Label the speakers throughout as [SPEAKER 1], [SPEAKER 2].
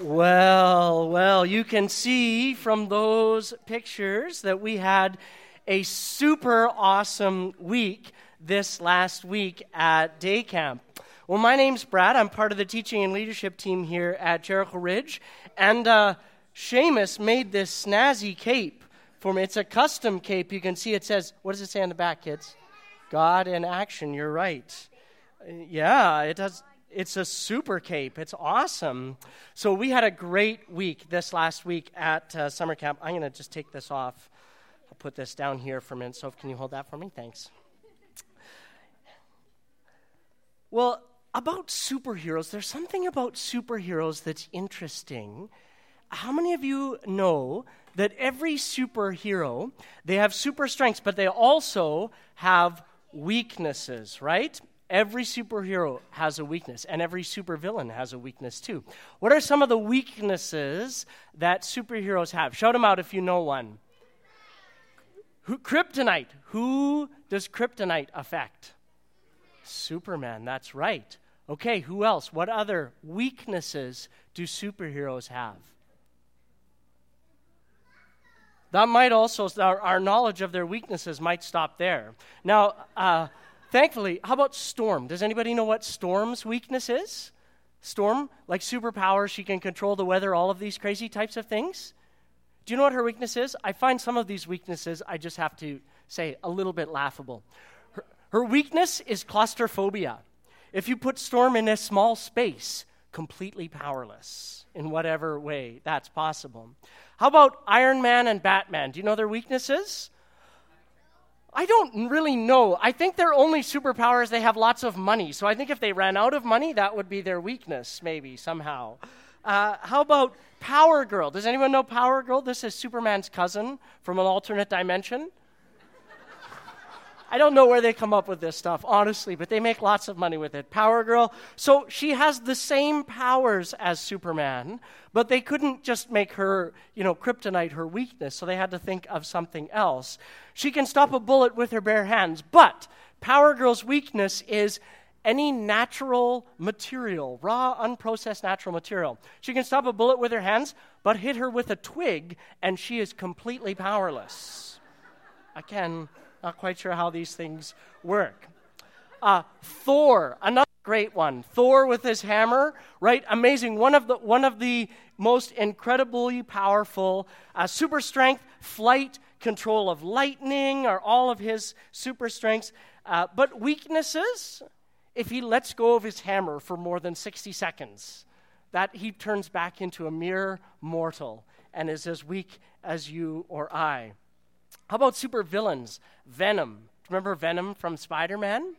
[SPEAKER 1] Well, well, you can see from those pictures that we had a super awesome week this last week at day camp. Well, my name's Brad. I'm part of the teaching and leadership team here at Jericho Ridge. And uh, Seamus made this snazzy cape for me. It's a custom cape. You can see it says, what does it say on the back, kids? God in action. You're right. Yeah, it does it's a super cape. It's awesome. So we had a great week this last week at uh, summer camp. I'm going to just take this off. I'll put this down here for a minute. So can you hold that for me? Thanks. Well, about superheroes, there's something about superheroes that's interesting. How many of you know that every superhero, they have super strengths, but they also have weaknesses, right? Every superhero has a weakness, and every supervillain has a weakness too. What are some of the weaknesses that superheroes have? Shout them out if you know one. Who, kryptonite. Who does kryptonite affect? Superman, that's right. Okay, who else? What other weaknesses do superheroes have? That might also, our, our knowledge of their weaknesses might stop there. Now, uh, Thankfully, how about Storm? Does anybody know what Storm's weakness is? Storm, like superpower, she can control the weather, all of these crazy types of things. Do you know what her weakness is? I find some of these weaknesses, I just have to say, a little bit laughable. Her, her weakness is claustrophobia. If you put Storm in a small space, completely powerless in whatever way that's possible. How about Iron Man and Batman? Do you know their weaknesses? I don't really know. I think their only superpowers they have lots of money. So I think if they ran out of money, that would be their weakness, maybe somehow. Uh, how about Power Girl? Does anyone know Power Girl? This is Superman's cousin from an alternate dimension. I don't know where they come up with this stuff, honestly, but they make lots of money with it. Power Girl. So she has the same powers as Superman, but they couldn't just make her, you know, kryptonite her weakness, so they had to think of something else. She can stop a bullet with her bare hands, but Power Girl's weakness is any natural material, raw, unprocessed natural material. She can stop a bullet with her hands, but hit her with a twig, and she is completely powerless. Can not quite sure how these things work. Uh, Thor, another great one. Thor with his hammer, right? Amazing. One of the, one of the most incredibly powerful uh, super strength, flight, control of lightning are all of his super strengths. Uh, but weaknesses, if he lets go of his hammer for more than 60 seconds, that he turns back into a mere mortal and is as weak as you or I. How about super villains? Venom. Remember Venom from Spider Man?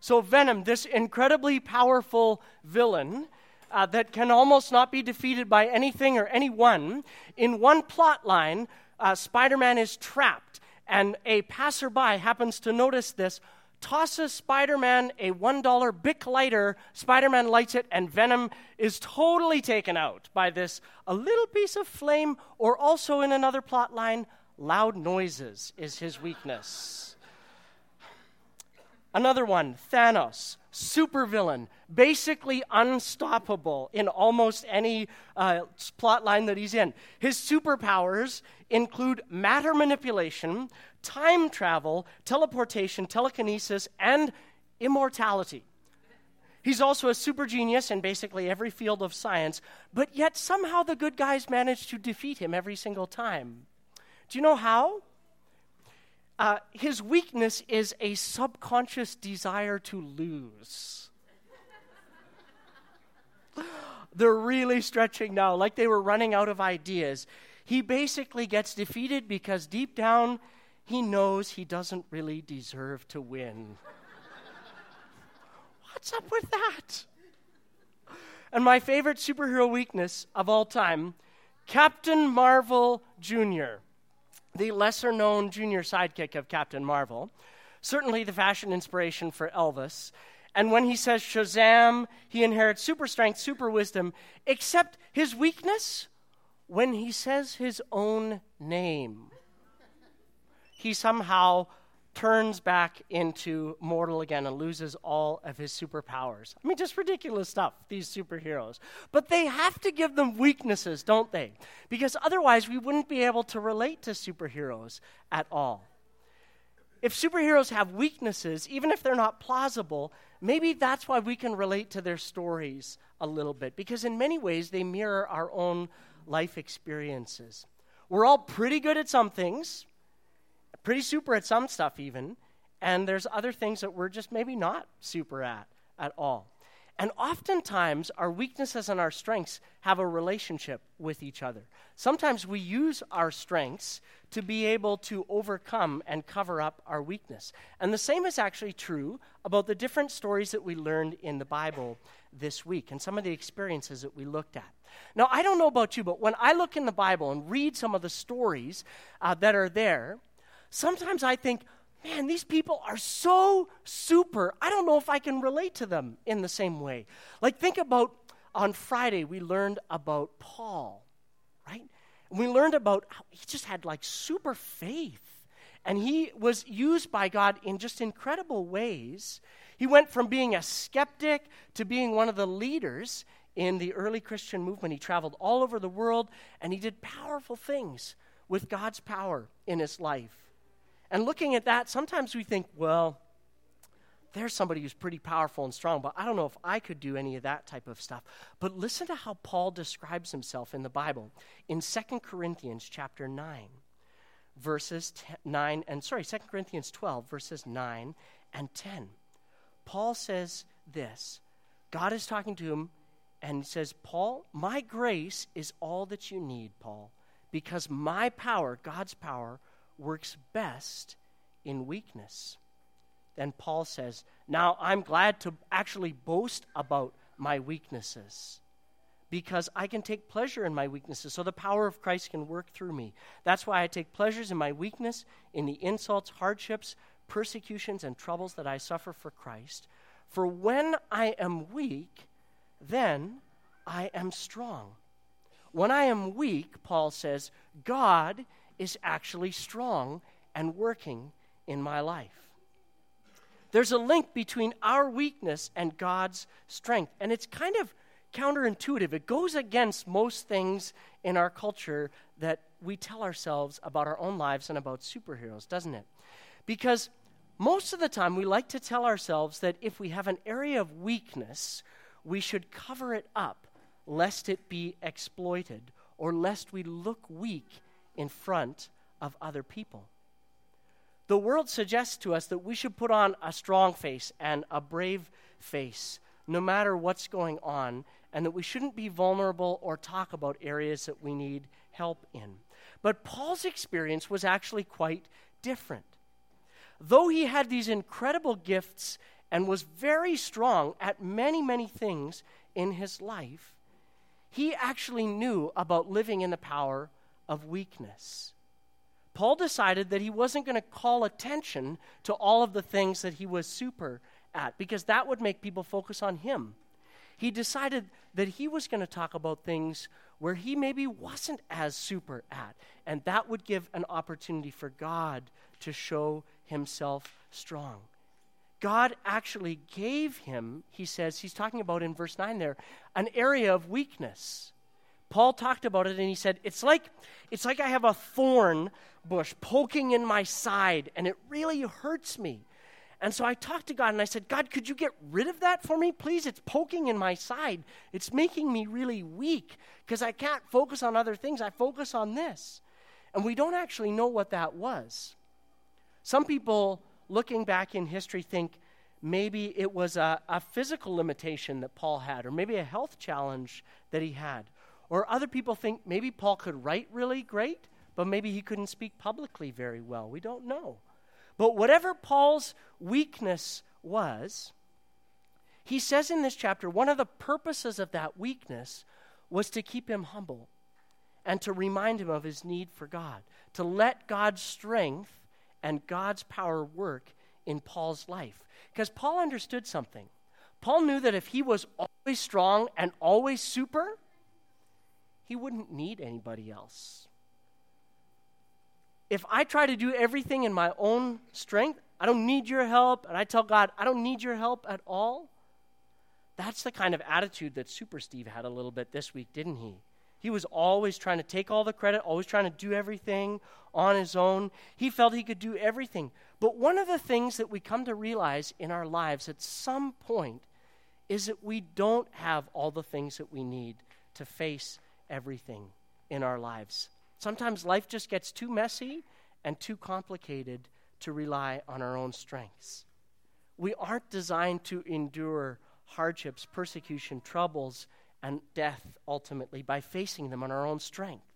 [SPEAKER 1] So, Venom, this incredibly powerful villain uh, that can almost not be defeated by anything or anyone, in one plot line, uh, Spider Man is trapped, and a passerby happens to notice this, tosses Spider Man a $1 Bic lighter. Spider Man lights it, and Venom is totally taken out by this a little piece of flame, or also in another plot line, Loud noises is his weakness. Another one, Thanos, supervillain, basically unstoppable in almost any uh, plot line that he's in. His superpowers include matter manipulation, time travel, teleportation, telekinesis, and immortality. He's also a super genius in basically every field of science, but yet somehow the good guys manage to defeat him every single time. Do you know how? Uh, his weakness is a subconscious desire to lose. They're really stretching now, like they were running out of ideas. He basically gets defeated because deep down he knows he doesn't really deserve to win. What's up with that? And my favorite superhero weakness of all time Captain Marvel Jr the lesser known junior sidekick of Captain Marvel, certainly the fashion inspiration for Elvis. And when he says Shazam, he inherits super strength, super wisdom, except his weakness when he says his own name. He somehow turns back into mortal again and loses all of his superpowers. I mean, just ridiculous stuff, these superheroes. But they have to give them weaknesses, don't they? Because otherwise, we wouldn't be able to relate to superheroes at all. If superheroes have weaknesses, even if they're not plausible, maybe that's why we can relate to their stories a little bit, because in many ways they mirror our own life experiences. We're all pretty good at some things, pretty super at some stuff, even, and there's other things that we're just maybe not super at at all. And oftentimes, our weaknesses and our strengths have a relationship with each other. Sometimes we use our strengths to be able to overcome and cover up our weakness. And the same is actually true about the different stories that we learned in the Bible this week and some of the experiences that we looked at. Now, I don't know about you, but when I look in the Bible and read some of the stories uh, that are there, sometimes I think, man, these people are so super. I don't know if I can relate to them in the same way. Like, think about on Friday, we learned about Paul, right? we learned about he just had like super faith. And he was used by God in just incredible ways. He went from being a skeptic to being one of the leaders in the early Christian movement. He traveled all over the world and he did powerful things with God's power in his life. And looking at that, sometimes we think, well, there's somebody who's pretty powerful and strong, but I don't know if I could do any of that type of stuff. But listen to how Paul describes himself in the Bible in 2 Corinthians chapter 9, verses 10, 9 and sorry, 2 Corinthians 12 verses 9 and 10. Paul says this. God is talking to him and he says, "Paul, my grace is all that you need, Paul, because my power, God's power, works best in weakness. Then Paul says, Now I'm glad to actually boast about my weaknesses because I can take pleasure in my weaknesses, so the power of Christ can work through me. That's why I take pleasures in my weakness, in the insults, hardships, persecutions, and troubles that I suffer for Christ. For when I am weak, then I am strong. When I am weak, Paul says, God is actually strong and working in my life. There's a link between our weakness and God's strength, and it's kind of counterintuitive. It goes against most things in our culture that we tell ourselves about our own lives and about superheroes, doesn't it? Because most of the time we like to tell ourselves that if we have an area of weakness, we should cover it up lest it be exploited or lest we look weak in front of other people. The world suggests to us that we should put on a strong face and a brave face no matter what's going on, and that we shouldn't be vulnerable or talk about areas that we need help in. But Paul's experience was actually quite different. Though he had these incredible gifts and was very strong at many, many things in his life, he actually knew about living in the power of weakness. Paul decided that he wasn't going to call attention to all of the things that he was super at because that would make people focus on him. He decided that he was going to talk about things where he maybe wasn't as super at, and that would give an opportunity for God to show himself strong. God actually gave him, he says, he's talking about in verse 9 there, an area of weakness. Paul talked about it and he said, It's like, it's like I have a thorn bush poking in my side and it really hurts me. And so I talked to God and I said, God, could you get rid of that for me, please? It's poking in my side. It's making me really weak because I can't focus on other things. I focus on this. And we don't actually know what that was. Some people looking back in history think maybe it was a, a physical limitation that Paul had, or maybe a health challenge that he had. Or other people think maybe Paul could write really great, but maybe he couldn't speak publicly very well. We don't know. But whatever Paul's weakness was, he says in this chapter one of the purposes of that weakness was to keep him humble and to remind him of his need for God, to let God's strength and God's power work in Paul's life. Because Paul understood something. Paul knew that if he was always strong and always super, he wouldn't need anybody else. if I try to do everything in my own strength, I don't need your help, and I tell God, I don't need your help at all, that's the kind of attitude that Super Steve had a little bit this week, didn't he? He was always trying to take all the credit, always trying to do everything on his own. He felt he could do everything. But one of the things that we come to realize in our lives at some point is that we don't have all the things that we need to face everything in our lives. Sometimes life just gets too messy and too complicated to rely on our own strengths. We aren't designed to endure hardships, persecution, troubles, and death ultimately by facing them on our own strength.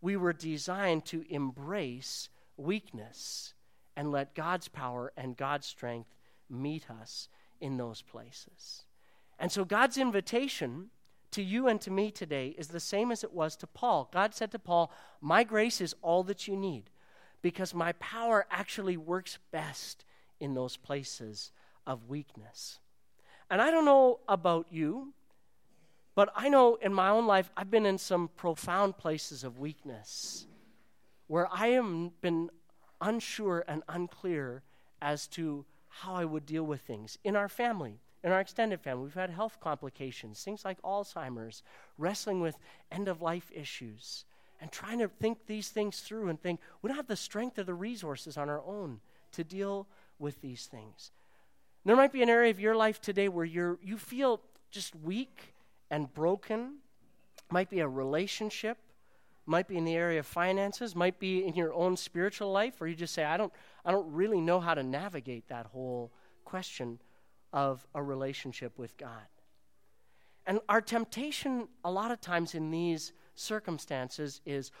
[SPEAKER 1] We were designed to embrace weakness and let God's power and God's strength meet us in those places. And so, God's invitation to you and to me today is the same as it was to Paul. God said to Paul, My grace is all that you need because my power actually works best in those places of weakness. And I don't know about you, but I know in my own life I've been in some profound places of weakness where I have been unsure and unclear as to how I would deal with things in our family, in our extended family. We've had health complications, things like Alzheimer's, wrestling with end of life issues, and trying to think these things through and think we don't have the strength or the resources on our own to deal with these things. There might be an area of your life today where you're, you feel just weak and broken. Might be a relationship, might be in the area of finances, might be in your own spiritual life, or you just say, I don't, I don't really know how to navigate that whole question of a relationship with God. And our temptation, a lot of times in these circumstances, is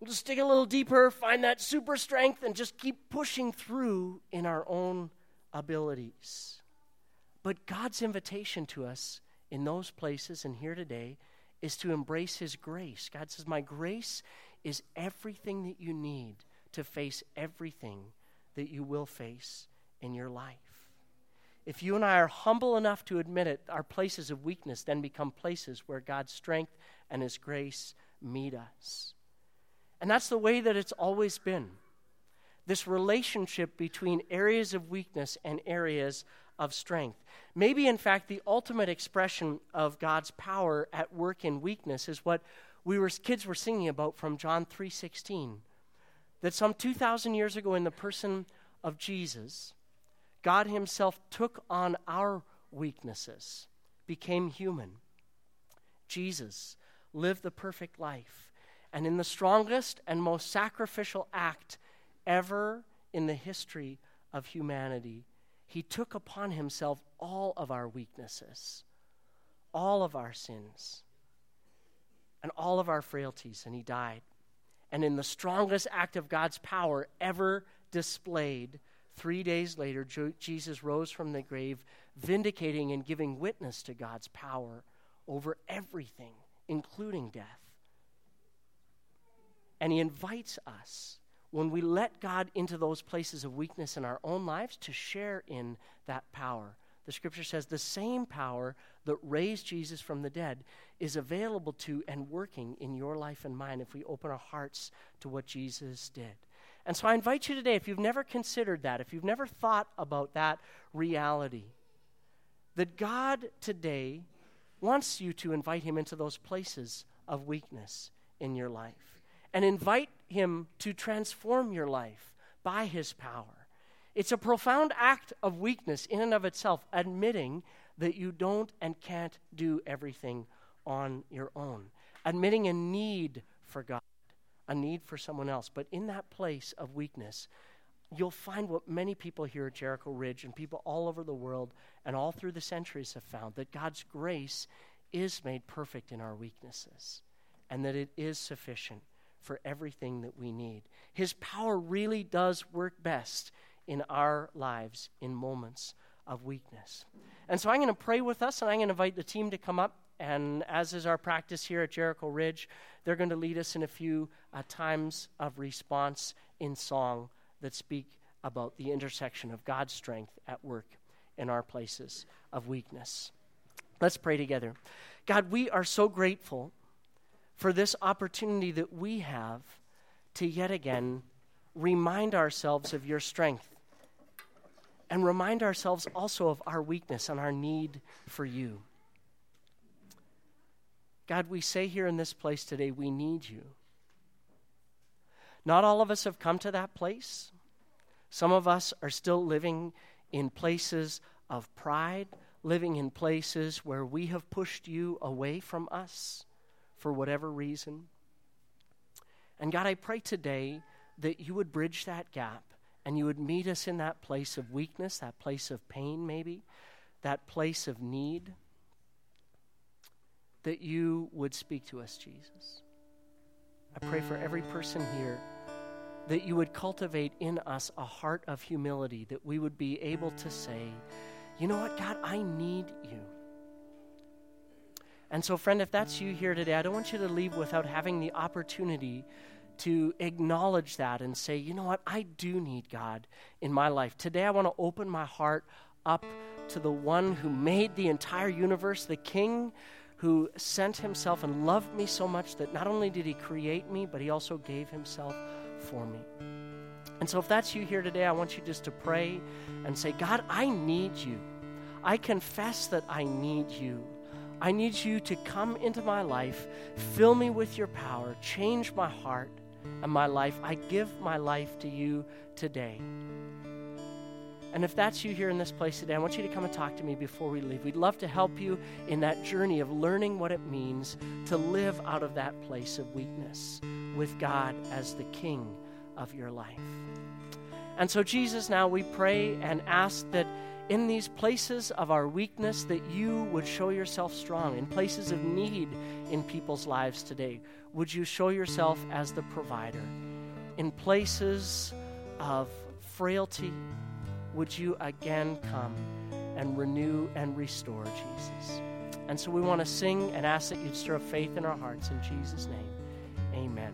[SPEAKER 1] we'll just dig a little deeper, find that super strength, and just keep pushing through in our own abilities. But God's invitation to us in those places and here today is to embrace His grace. God says, My grace is everything that you need to face everything that you will face in your life. If you and I are humble enough to admit it, our places of weakness then become places where God's strength and His grace meet us. And that's the way that it's always been this relationship between areas of weakness and areas of strength. Maybe, in fact, the ultimate expression of God's power at work in weakness is what we were kids were singing about from John 3:16. That some 2000 years ago in the person of Jesus, God himself took on our weaknesses, became human. Jesus lived the perfect life, and in the strongest and most sacrificial act ever in the history of humanity. He took upon himself all of our weaknesses, all of our sins, and all of our frailties, and he died. And in the strongest act of God's power ever displayed, three days later, Jesus rose from the grave, vindicating and giving witness to God's power over everything, including death. And he invites us when we let God into those places of weakness in our own lives to share in that power. The scripture says the same power that raised Jesus from the dead is available to and working in your life and mine if we open our hearts to what Jesus did. And so I invite you today, if you've never considered that, if you've never thought about that reality, that God today wants you to invite Him into those places of weakness in your life and invite Him to transform your life by His power. It's a profound act of weakness in and of itself, admitting that you don't and can't do everything on your own, admitting a need for God, a need for someone else. But in that place of weakness, you'll find what many people here at Jericho Ridge and people all over the world and all through the centuries have found that God's grace is made perfect in our weaknesses and that it is sufficient for everything that we need. His power really does work best in our lives in moments of weakness. And so I'm going to pray with us, and I'm going to invite the team to come up. And as is our practice here at Jericho Ridge, they're going to lead us in a few uh, times of response in song that speak about the intersection of God's strength at work in our places of weakness. Let's pray together. God, we are so grateful for this opportunity that we have to yet again remind ourselves of your strength and remind ourselves also of our weakness and our need for you. God, we say here in this place today, we need you. Not all of us have come to that place. Some of us are still living in places of pride, living in places where we have pushed you away from us for whatever reason. And God, I pray today that you would bridge that gap and you would meet us in that place of weakness, that place of pain, maybe, that place of need, that you would speak to us, Jesus. I pray for every person here that you would cultivate in us a heart of humility, that we would be able to say, you know what, God, I need you. And so, friend, if that's you here today, I don't want you to leave without having the opportunity to acknowledge that and say, you know what, I do need God in my life. Today, I want to open my heart up to the one who made the entire universe, the King who sent himself and loved me so much that not only did he create me, but he also gave himself for me. And so, if that's you here today, I want you just to pray and say, God, I need you. I confess that I need you. I need you to come into my life, fill me with your power, change my heart and my life. I give my life to you today. And if that's you here in this place today, I want you to come and talk to me before we leave. We'd love to help you in that journey of learning what it means to live out of that place of weakness with God as the King of your life. And so, Jesus, now we pray and ask that in these places of our weakness that you would show yourself strong in places of need in people's lives today would you show yourself as the provider in places of frailty would you again come and renew and restore, Jesus? And so we want to sing and ask that you'd stir up faith in our hearts. In Jesus' name, amen.